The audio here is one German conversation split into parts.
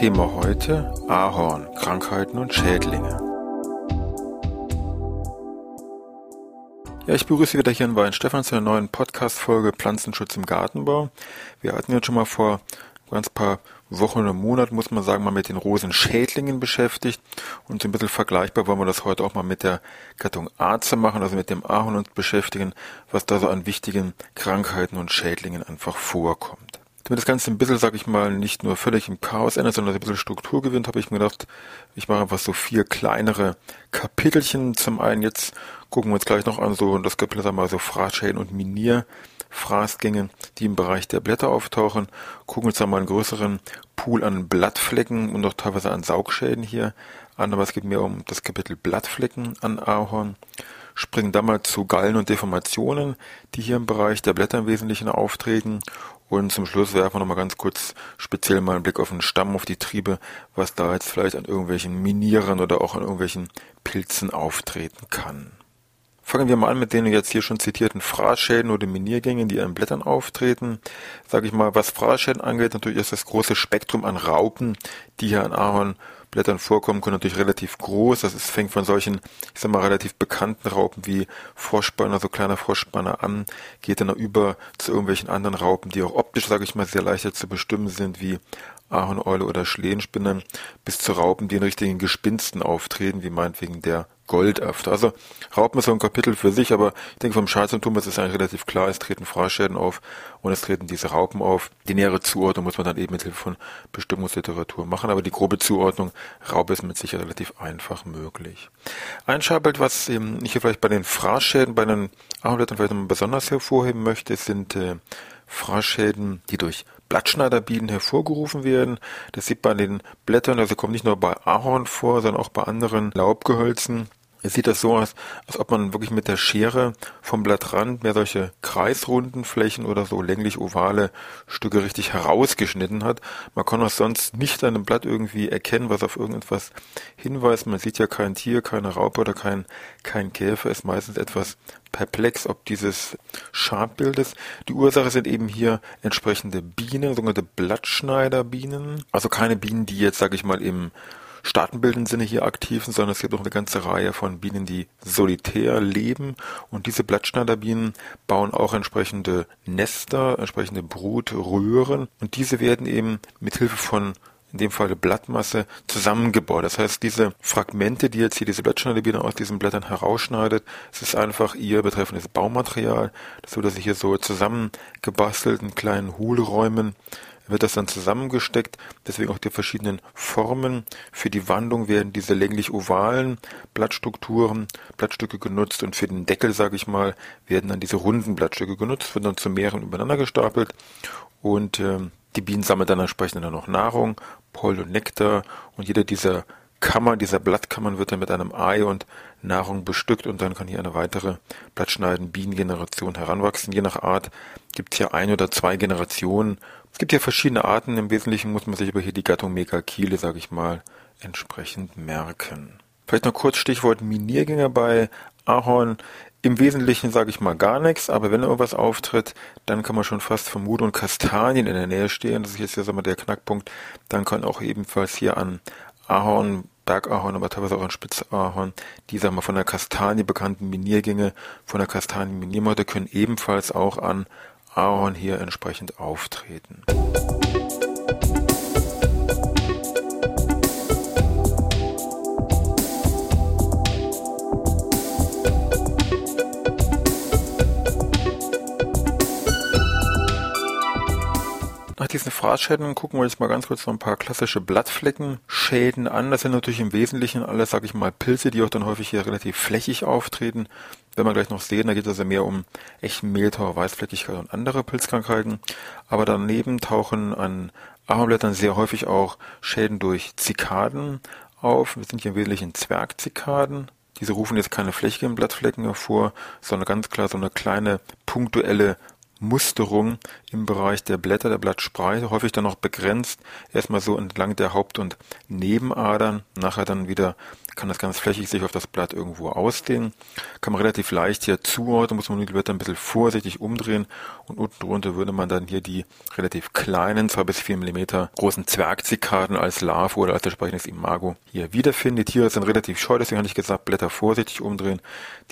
Thema heute Ahorn, Krankheiten und Schädlinge. Ja, ich begrüße wieder hier in Weinstefan zu einer neuen Podcast-Folge Pflanzenschutz im Gartenbau. Wir hatten jetzt schon mal vor ganz paar Wochen oder Monaten, muss man sagen, mal mit den Rosenschädlingen beschäftigt und so ein bisschen vergleichbar wollen wir das heute auch mal mit der Gattung Arze machen, also mit dem Ahorn uns beschäftigen, was da so an wichtigen Krankheiten und Schädlingen einfach vorkommt. Damit das Ganze ein bisschen, sag ich mal, nicht nur völlig im Chaos endet, sondern ein bisschen Struktur gewinnt, habe ich mir gedacht, ich mache einfach so vier kleinere Kapitelchen. Zum einen jetzt gucken wir uns gleich noch an, so das Kapitel einmal so Fraßschäden und Minierfraßgänge, die im Bereich der Blätter auftauchen. Gucken uns dann mal einen größeren Pool an Blattflecken und auch teilweise an Saugschäden hier an, aber es geht mehr um das Kapitel Blattflecken an Ahorn springen dann mal zu Gallen und Deformationen, die hier im Bereich der Blätter im Wesentlichen auftreten und zum Schluss werfen wir nochmal ganz kurz speziell mal einen Blick auf den Stamm, auf die Triebe, was da jetzt vielleicht an irgendwelchen Minieren oder auch an irgendwelchen Pilzen auftreten kann. Fangen wir mal an mit den jetzt hier schon zitierten Fraßschäden oder Miniergängen, die an Blättern auftreten. Sage ich mal, was Fraßschäden angeht, natürlich ist das große Spektrum an Raupen, die hier an Ahorn Blättern vorkommen, können natürlich relativ groß. Das ist, fängt von solchen, ich sag mal, relativ bekannten Raupen wie Froschspanner, so kleiner Froschspanner an, geht dann über zu irgendwelchen anderen Raupen, die auch optisch, sage ich mal, sehr leichter zu bestimmen sind, wie Ahorneule oder Schlehenspinne, bis zu Raupen, die in richtigen Gespinsten auftreten, wie meinetwegen der Goldafter. Also Raupen ist so ein Kapitel für sich, aber ich denke vom Schadsymptom ist es eigentlich relativ klar, es treten Fraßschäden auf und es treten diese Raupen auf. Die nähere Zuordnung muss man dann eben mit Hilfe von Bestimmungsliteratur machen, aber die grobe Zuordnung Raupe ist mit Sicherheit relativ einfach möglich. Ein Schabbild, was ähm, ich hier vielleicht bei den Fraßschäden, bei den Ahornblättern vielleicht nochmal besonders hervorheben möchte, sind äh, Fraßschäden, die durch Blattschneiderbienen hervorgerufen werden. Das sieht man an den Blättern, also kommt nicht nur bei Ahorn vor, sondern auch bei anderen Laubgehölzen. Es sieht das so aus, als ob man wirklich mit der Schere vom Blattrand mehr solche kreisrunden Flächen oder so länglich-ovale Stücke richtig herausgeschnitten hat. Man kann auch sonst nicht an dem Blatt irgendwie erkennen, was auf irgendetwas hinweist. Man sieht ja kein Tier, keine Raupe oder kein, kein Käfer. Ist meistens etwas perplex, ob dieses Schabbildes. Die Ursache sind eben hier entsprechende Bienen, sogenannte Blattschneiderbienen. Also keine Bienen, die jetzt, sage ich mal, im staatenbildenden Sinne hier aktiv sondern es gibt auch eine ganze Reihe von Bienen, die solitär leben. Und diese Blattschneiderbienen bauen auch entsprechende Nester, entsprechende Brutröhren. Und diese werden eben mit Hilfe von in dem Fall Blattmasse, zusammengebaut. Das heißt, diese Fragmente, die jetzt hier diese Blattschneidebiene aus diesen Blättern herausschneidet, es ist einfach ihr betreffendes Baumaterial. Das wurde sich hier so zusammengebastelt in kleinen Hohlräumen wird das dann zusammengesteckt. Deswegen auch die verschiedenen Formen. Für die Wandung werden diese länglich-ovalen Blattstrukturen, Blattstücke genutzt und für den Deckel, sage ich mal, werden dann diese runden Blattstücke genutzt, werden dann zu mehreren übereinander gestapelt und äh, die Bienen sammeln dann entsprechend dann noch Nahrung, Pollen und Nektar und jeder dieser Kammer, dieser Blattkammern wird dann mit einem Ei und Nahrung bestückt und dann kann hier eine weitere Blattschneiden-Bienengeneration heranwachsen. Je nach Art gibt es hier ein oder zwei Generationen es gibt ja verschiedene Arten, im Wesentlichen muss man sich aber hier die Gattung Megakile, sage ich mal, entsprechend merken. Vielleicht noch kurz Stichwort Miniergänger bei Ahorn. Im Wesentlichen sage ich mal gar nichts, aber wenn irgendwas auftritt, dann kann man schon fast vermuten und Kastanien in der Nähe stehen. Das ist jetzt ja sag mal, der Knackpunkt. Dann kann auch ebenfalls hier an Ahorn, Bergahorn, aber teilweise auch an Spitzahorn, die sagen wir von der Kastanie bekannten Miniergänge, von der Kastanienminiermotte können ebenfalls auch an Ahorn hier entsprechend auftreten. Diesen Fraßschäden gucken wir jetzt mal ganz kurz noch ein paar klassische Blattfleckenschäden an. Das sind natürlich im Wesentlichen alles, sag ich mal, Pilze, die auch dann häufig hier relativ flächig auftreten werden wir gleich noch sehen. Da geht es also mehr um echten Mehltau, Weißfleckigkeit und andere Pilzkrankheiten. Aber daneben tauchen an Ahornblättern sehr häufig auch Schäden durch Zikaden auf. Wir sind hier im Wesentlichen Zwergzikaden. Diese rufen jetzt keine flächigen Blattflecken hervor, sondern ganz klar so eine kleine punktuelle Musterung im Bereich der Blätter, der Blattspreite, häufig dann noch begrenzt, erstmal so entlang der Haupt- und Nebenadern, nachher dann wieder kann das ganz flächig sich auf das Blatt irgendwo ausdehnen. Kann man relativ leicht hier zuordnen, muss man die Blätter ein bisschen vorsichtig umdrehen und unten drunter würde man dann hier die relativ kleinen, zwei bis vier Millimeter großen Zwergzikaden als Larve oder als entsprechendes Imago hier wiederfinden. Die Tiere sind relativ scheu, deswegen habe ich gesagt, Blätter vorsichtig umdrehen.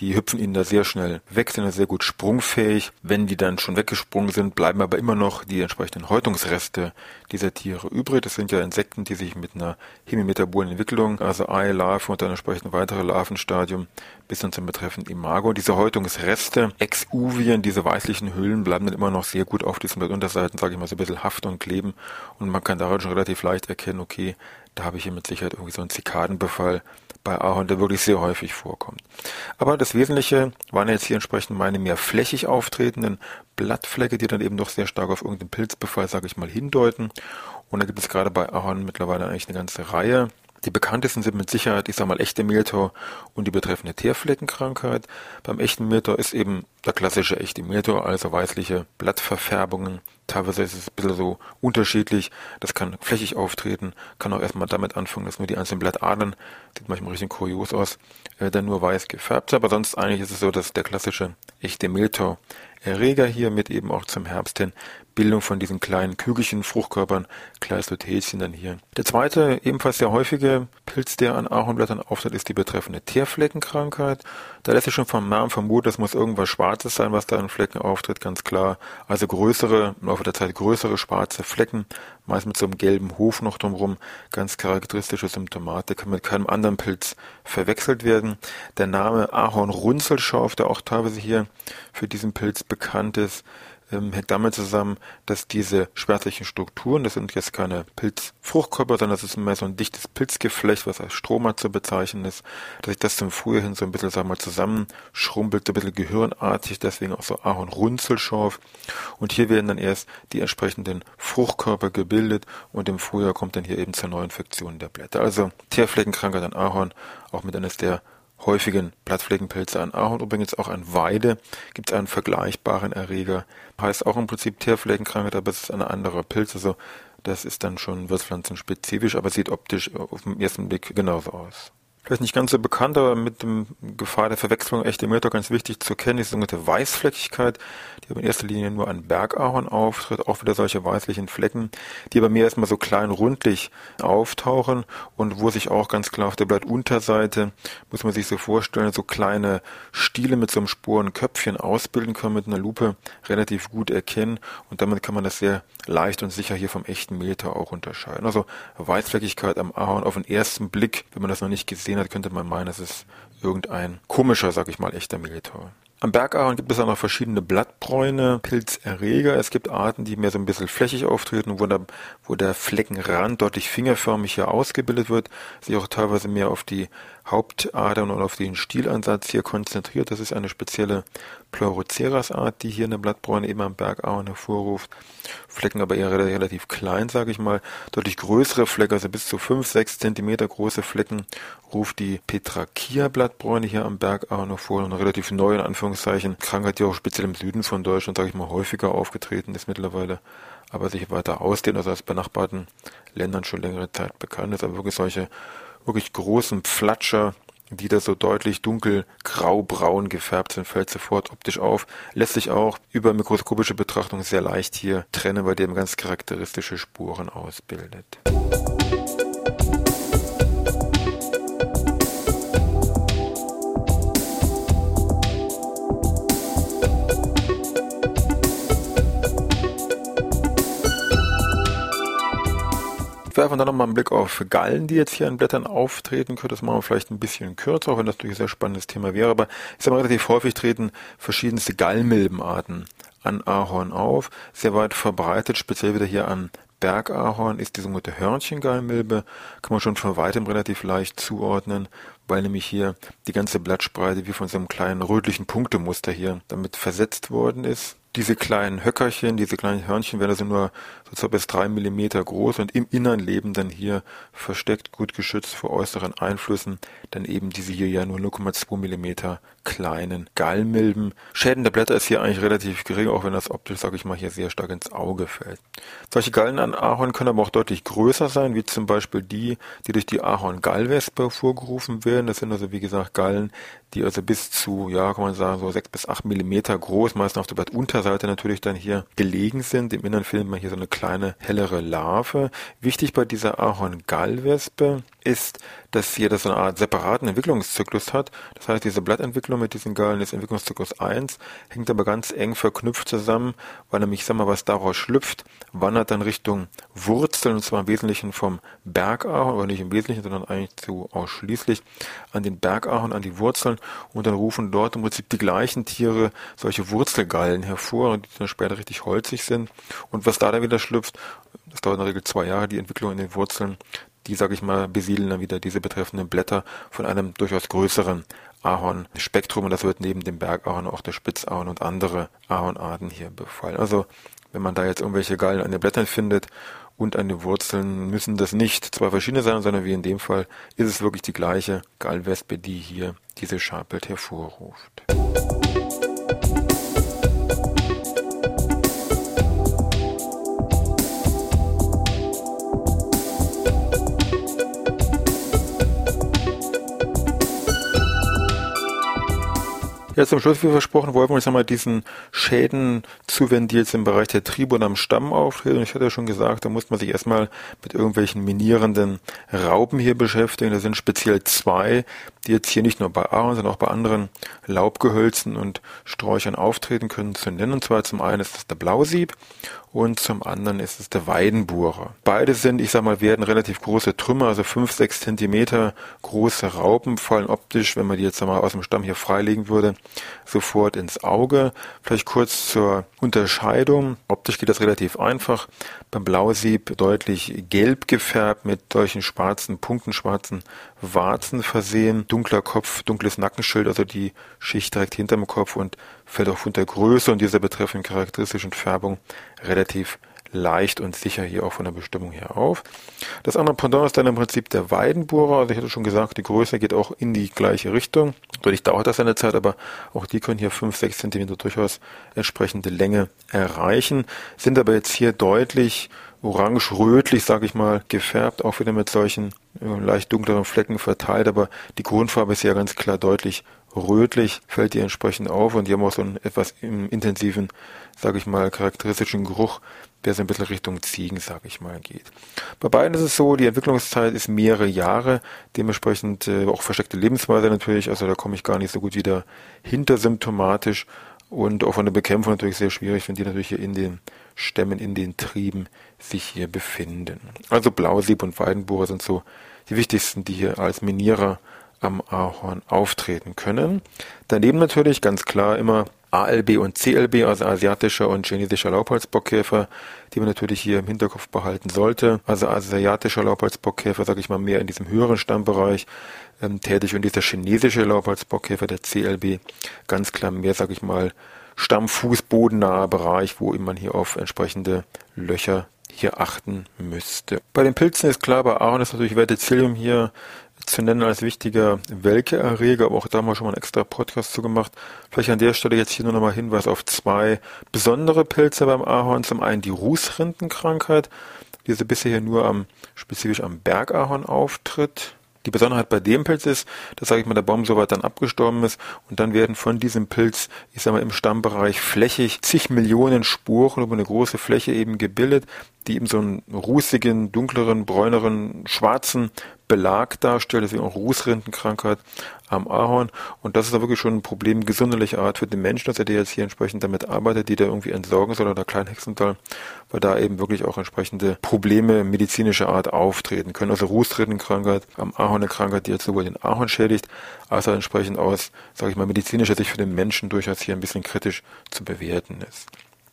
Die hüpfen ihnen da sehr schnell weg, sind sehr gut sprungfähig. Wenn die dann schon weggesprungen sind, bleiben aber immer noch die entsprechenden Häutungsreste dieser Tiere übrig. Das sind ja Insekten, die sich mit einer hemimetabolen Entwicklung, also Ei, Larve und dann entsprechend weitere Larvenstadium bis dann zum betreffenden Imago. Diese Häutungsreste, Exuvien, diese weißlichen Hüllen bleiben dann immer noch sehr gut auf diesen Blattunterseiten, sage ich mal, so ein bisschen haften und kleben und man kann daran schon relativ leicht erkennen, okay, da habe ich hier mit Sicherheit irgendwie so einen Zikadenbefall bei Ahorn, der wirklich sehr häufig vorkommt. Aber das Wesentliche waren jetzt hier entsprechend meine mehr flächig auftretenden Blattflecke, die dann eben doch sehr stark auf irgendeinen Pilzbefall, sage ich mal, hindeuten. Und da gibt es gerade bei Ahorn mittlerweile eigentlich eine ganze Reihe die bekanntesten sind mit Sicherheit, ich sag mal, echte Mehltau und die betreffende Teerfleckenkrankheit. Beim echten Mehltau ist eben der klassische echte Mehltau, also weißliche Blattverfärbungen. Teilweise ist es ein bisschen so unterschiedlich. Das kann flächig auftreten, kann auch erstmal damit anfangen, dass nur die einzelnen Blattadern, sieht manchmal richtig kurios aus, äh, dann nur weiß gefärbt sind. Aber sonst eigentlich ist es so, dass der klassische echte Mehltau Erreger hier mit eben auch zum Herbst hin Bildung von diesen kleinen Kügelchen, Fruchtkörpern, Kleistothäschen dann hier. Der zweite, ebenfalls sehr häufige Pilz, der an Ahornblättern auftritt, ist die betreffende Teerfleckenkrankheit. Da lässt sich schon vom Namen vermuten, das muss irgendwas Schwarzes sein, was da in Flecken auftritt, ganz klar. Also größere, im Laufe der Zeit größere schwarze Flecken, meist mit so einem gelben Hof noch drumherum, ganz charakteristische Symptomatik, kann mit keinem anderen Pilz verwechselt werden. Der Name Ahornrunzelschauf, der auch teilweise hier für diesen Pilz bekannt ist, ähm, hängt damit zusammen, dass diese schwärzlichen Strukturen, das sind jetzt keine Pilzfruchtkörper, sondern das ist mehr so ein dichtes Pilzgeflecht, was als Stroma zu bezeichnen ist, dass sich das zum Frühjahr hin so ein bisschen, sagen wir mal, zusammenschrumpelt, so ein bisschen gehirnartig, deswegen auch so Ahornrunzelschorf. Und hier werden dann erst die entsprechenden Fruchtkörper gebildet und im Frühjahr kommt dann hier eben zur Neuinfektion der Blätter. Also Teerfleckenkrankheit an Ahorn, auch mit eines der häufigen Blattfleckenpilze an Ahorn, übrigens auch an Weide, gibt es einen vergleichbaren Erreger. Heißt auch im Prinzip Teerfleckenkrankheit, aber es ist eine andere Pilz. Also das ist dann schon wirtspflanzenspezifisch, aber sieht optisch auf den ersten Blick genauso aus vielleicht nicht ganz so bekannt, aber mit dem Gefahr der Verwechslung echte Meter ganz wichtig zu kennen, ist die sogenannte Weißfleckigkeit, die aber in erster Linie nur an Bergahorn auftritt, auch wieder solche weißlichen Flecken, die aber mehr erstmal so klein rundlich auftauchen und wo sich auch ganz klar auf der Blattunterseite, muss man sich so vorstellen, so kleine Stiele mit so einem Sporenköpfchen ausbilden können mit einer Lupe relativ gut erkennen und damit kann man das sehr leicht und sicher hier vom echten Meter auch unterscheiden. Also Weißfleckigkeit am Ahorn auf den ersten Blick, wenn man das noch nicht gesehen gesehen hat, könnte man meinen, es ist irgendein komischer, sag ich mal, echter Melitor. Am Bergahorn gibt es auch noch verschiedene Blattbräune, Pilzerreger. Es gibt Arten, die mehr so ein bisschen flächig auftreten, wo der, wo der Fleckenrand deutlich fingerförmig hier ausgebildet wird, sich auch teilweise mehr auf die Hauptadern und auf den Stielansatz hier konzentriert. Das ist eine spezielle Pleuroceras-Art, die hier eine Blattbräune eben am Bergahorn hervorruft. Flecken aber eher relativ klein, sage ich mal. Deutlich größere Flecken, also bis zu 5, 6 Zentimeter große Flecken, ruft die Petrachia-Blattbräune hier am Bergahorn hervor. Eine relativ neue, in Anführungszeichen, Krankheit, die auch speziell im Süden von Deutschland, sage ich mal, häufiger aufgetreten ist mittlerweile, aber sich weiter ausdehnt, also als benachbarten Ländern schon längere Zeit bekannt ist. Aber wirklich solche wirklich großen Pflatscher, die da so deutlich dunkel grau-braun gefärbt sind, fällt sofort optisch auf. Lässt sich auch über mikroskopische Betrachtung sehr leicht hier trennen, weil der ganz charakteristische Spuren ausbildet. Werfen dann nochmal einen Blick auf Gallen, die jetzt hier in Blättern auftreten. Könnte das machen wir vielleicht ein bisschen kürzer, auch wenn das natürlich ein sehr spannendes Thema wäre. Aber ich sage mal, relativ häufig treten verschiedenste Gallmilbenarten an Ahorn auf. Sehr weit verbreitet, speziell wieder hier an Bergahorn ist die sogenannte Hörnchengallmilbe, kann man schon von weitem relativ leicht zuordnen, weil nämlich hier die ganze Blattspreite wie von so einem kleinen rötlichen Punktemuster hier damit versetzt worden ist. Diese kleinen Höckerchen, diese kleinen Hörnchen werden also nur so zwei bis drei Millimeter groß und im Innern leben dann hier versteckt, gut geschützt vor äußeren Einflüssen, dann eben diese hier ja nur 0,2 Millimeter kleinen Gallmilben. Schäden der Blätter ist hier eigentlich relativ gering, auch wenn das optisch, sage ich mal, hier sehr stark ins Auge fällt. Solche Gallen an Ahorn können aber auch deutlich größer sein, wie zum Beispiel die, die durch die Ahorn-Gallwespe hervorgerufen werden. Das sind also, wie gesagt, Gallen, die also bis zu, ja, kann man sagen, so sechs bis acht Millimeter groß, meistens auf der Blattunterseite natürlich dann hier gelegen sind. Im Innern findet man hier so eine kleine, hellere Larve. Wichtig bei dieser Ahorn-Gallwespe ist, dass hier das so eine Art separaten Entwicklungszyklus hat. Das heißt, diese Blattentwicklung mit diesen Gallen ist Entwicklungszyklus 1, hängt aber ganz eng verknüpft zusammen, weil nämlich, sag mal, was daraus schlüpft, wandert dann Richtung Wurzeln, und zwar im Wesentlichen vom Bergahorn, aber nicht im Wesentlichen, sondern eigentlich zu ausschließlich an den Bergahorn, an die Wurzeln, und dann rufen dort im Prinzip die gleichen Tiere solche Wurzelgallen hervor, die dann später richtig holzig sind. Und was da dann wieder schlüpft, das dauert in der Regel zwei Jahre, die Entwicklung in den Wurzeln, die, sage ich mal, besiedeln dann wieder diese betreffenden Blätter von einem durchaus größeren Ahornspektrum und das wird neben dem Bergahorn auch der Spitzahorn und andere Ahornarten hier befallen. Also wenn man da jetzt irgendwelche Gallen an den Blättern findet und an den Wurzeln, müssen das nicht zwei verschiedene sein, sondern wie in dem Fall ist es wirklich die gleiche Gallwespe, die hier diese Scharpelt hervorruft. Ja, zum Schluss, wie versprochen, wollen wir uns einmal diesen Schäden zuwenden, die jetzt im Bereich der Triebe und am Stamm auftreten. Ich hatte ja schon gesagt, da muss man sich erstmal mit irgendwelchen minierenden Raupen hier beschäftigen. Da sind speziell zwei, die jetzt hier nicht nur bei Ahorn, sondern auch bei anderen Laubgehölzen und Sträuchern auftreten können, zu nennen. Und zwar zum einen ist das der Blausieb und zum anderen ist es der Weidenburer. Beide sind, ich sag mal, werden relativ große Trümmer, also fünf, sechs Zentimeter große Raupen, fallen optisch, wenn man die jetzt mal aus dem Stamm hier freilegen würde, sofort ins Auge. Vielleicht kurz zur Unterscheidung. Optisch geht das relativ einfach. Beim Blausieb deutlich gelb gefärbt mit solchen schwarzen Punkten, schwarzen Warzen versehen, dunkler Kopf, dunkles Nackenschild, also die Schicht direkt hinterm Kopf und fällt aufgrund der Größe und dieser betreffenden charakteristischen Färbung relativ leicht und sicher hier auch von der Bestimmung her auf. Das andere Pendant ist dann im Prinzip der Weidenbohrer. Also ich hatte schon gesagt, die Größe geht auch in die gleiche Richtung. Dadurch dauert das eine Zeit, aber auch die können hier 5, 6 Zentimeter durchaus entsprechende Länge erreichen, sind aber jetzt hier deutlich orange-rötlich, sage ich mal, gefärbt, auch wieder mit solchen äh, leicht dunkleren Flecken verteilt, aber die Grundfarbe ist ja ganz klar deutlich rötlich, fällt die entsprechend auf. Und die haben auch so einen etwas intensiven, sage ich mal, charakteristischen Geruch, der so ein bisschen Richtung Ziegen, sage ich mal, geht. Bei beiden ist es so, die Entwicklungszeit ist mehrere Jahre, dementsprechend äh, auch versteckte Lebensweise natürlich, also da komme ich gar nicht so gut wieder hintersymptomatisch. Und auch von der Bekämpfung natürlich sehr schwierig, wenn die natürlich hier in den Stämmen, in den Trieben sich hier befinden. Also Blausieb und Weidenbohrer sind so die wichtigsten, die hier als Minierer am Ahorn auftreten können. Daneben natürlich ganz klar immer ALB und CLB, also asiatischer und chinesischer Laubholzbockkäfer, die man natürlich hier im Hinterkopf behalten sollte. Also asiatischer Laubholzbockkäfer, sage ich mal, mehr in diesem höheren Stammbereich ähm, tätig und dieser chinesische Laubholzbockkäfer, der CLB, ganz klar mehr, sage ich mal, Stammfußbodennaher Bereich, wo man hier auf entsprechende Löcher hier achten müsste. Bei den Pilzen ist klar, bei Ahorn ist natürlich Verticillium hier zu nennen als wichtiger Welkeerreger, aber auch da haben wir schon mal einen extra Podcast zu gemacht. Vielleicht an der Stelle jetzt hier nur nochmal Hinweis auf zwei besondere Pilze beim Ahorn. Zum einen die Rußrindenkrankheit, die so bisher hier nur am, spezifisch am Bergahorn auftritt. Die Besonderheit bei dem Pilz ist, dass, sage ich mal, der Baum soweit dann abgestorben ist und dann werden von diesem Pilz, ich sage mal, im Stammbereich flächig zig Millionen Spuren über eine große Fläche eben gebildet, die eben so einen rußigen, dunkleren, bräuneren, schwarzen Belag darstellt, deswegen auch Rußrindenkrankheit am Ahorn. Und das ist da wirklich schon ein Problem gesundheitlicher Art für den Menschen, dass er der jetzt hier entsprechend damit arbeitet, die da irgendwie entsorgen soll oder Kleinhexental, weil da eben wirklich auch entsprechende Probleme medizinischer Art auftreten können. Also Rußrindenkrankheit am Ahorn eine Krankheit, die jetzt sowohl den Ahorn schädigt, als auch entsprechend aus, sage ich mal, medizinischer Sicht für den Menschen durchaus hier ein bisschen kritisch zu bewerten ist.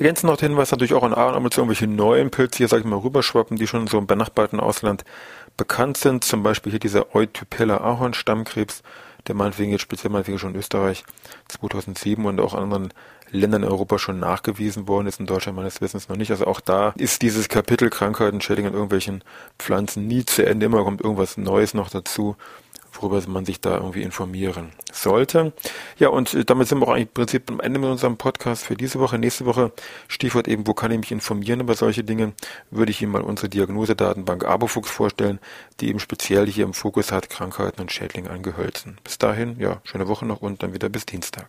Ergänzen noch den Hinweis natürlich auch an Ahorn, aber zu irgendwelche neuen Pilze hier, sage ich mal, rüberschwappen, die schon so im benachbarten Ausland bekannt sind. Zum Beispiel hier dieser Eutypella Ahorn-Stammkrebs, der meinetwegen jetzt speziell meinetwegen schon in Österreich 2007 und auch anderen Ländern in Europa schon nachgewiesen worden ist, in Deutschland meines Wissens noch nicht. Also auch da ist dieses Kapitel Krankheiten, Schädlinge an irgendwelchen Pflanzen nie zu Ende. Immer kommt irgendwas Neues noch dazu worüber man sich da irgendwie informieren sollte. Ja, und äh, damit sind wir auch eigentlich im Prinzip am Ende mit unserem Podcast für diese Woche. Nächste Woche, Stichwort eben, wo kann ich mich informieren über solche Dinge, würde ich Ihnen mal unsere Diagnosedatenbank Abofuchs vorstellen, die eben speziell hier im Fokus hat, Krankheiten und Schädlinge an Gehölzen. Bis dahin, ja, schöne Woche noch und dann wieder bis Dienstag.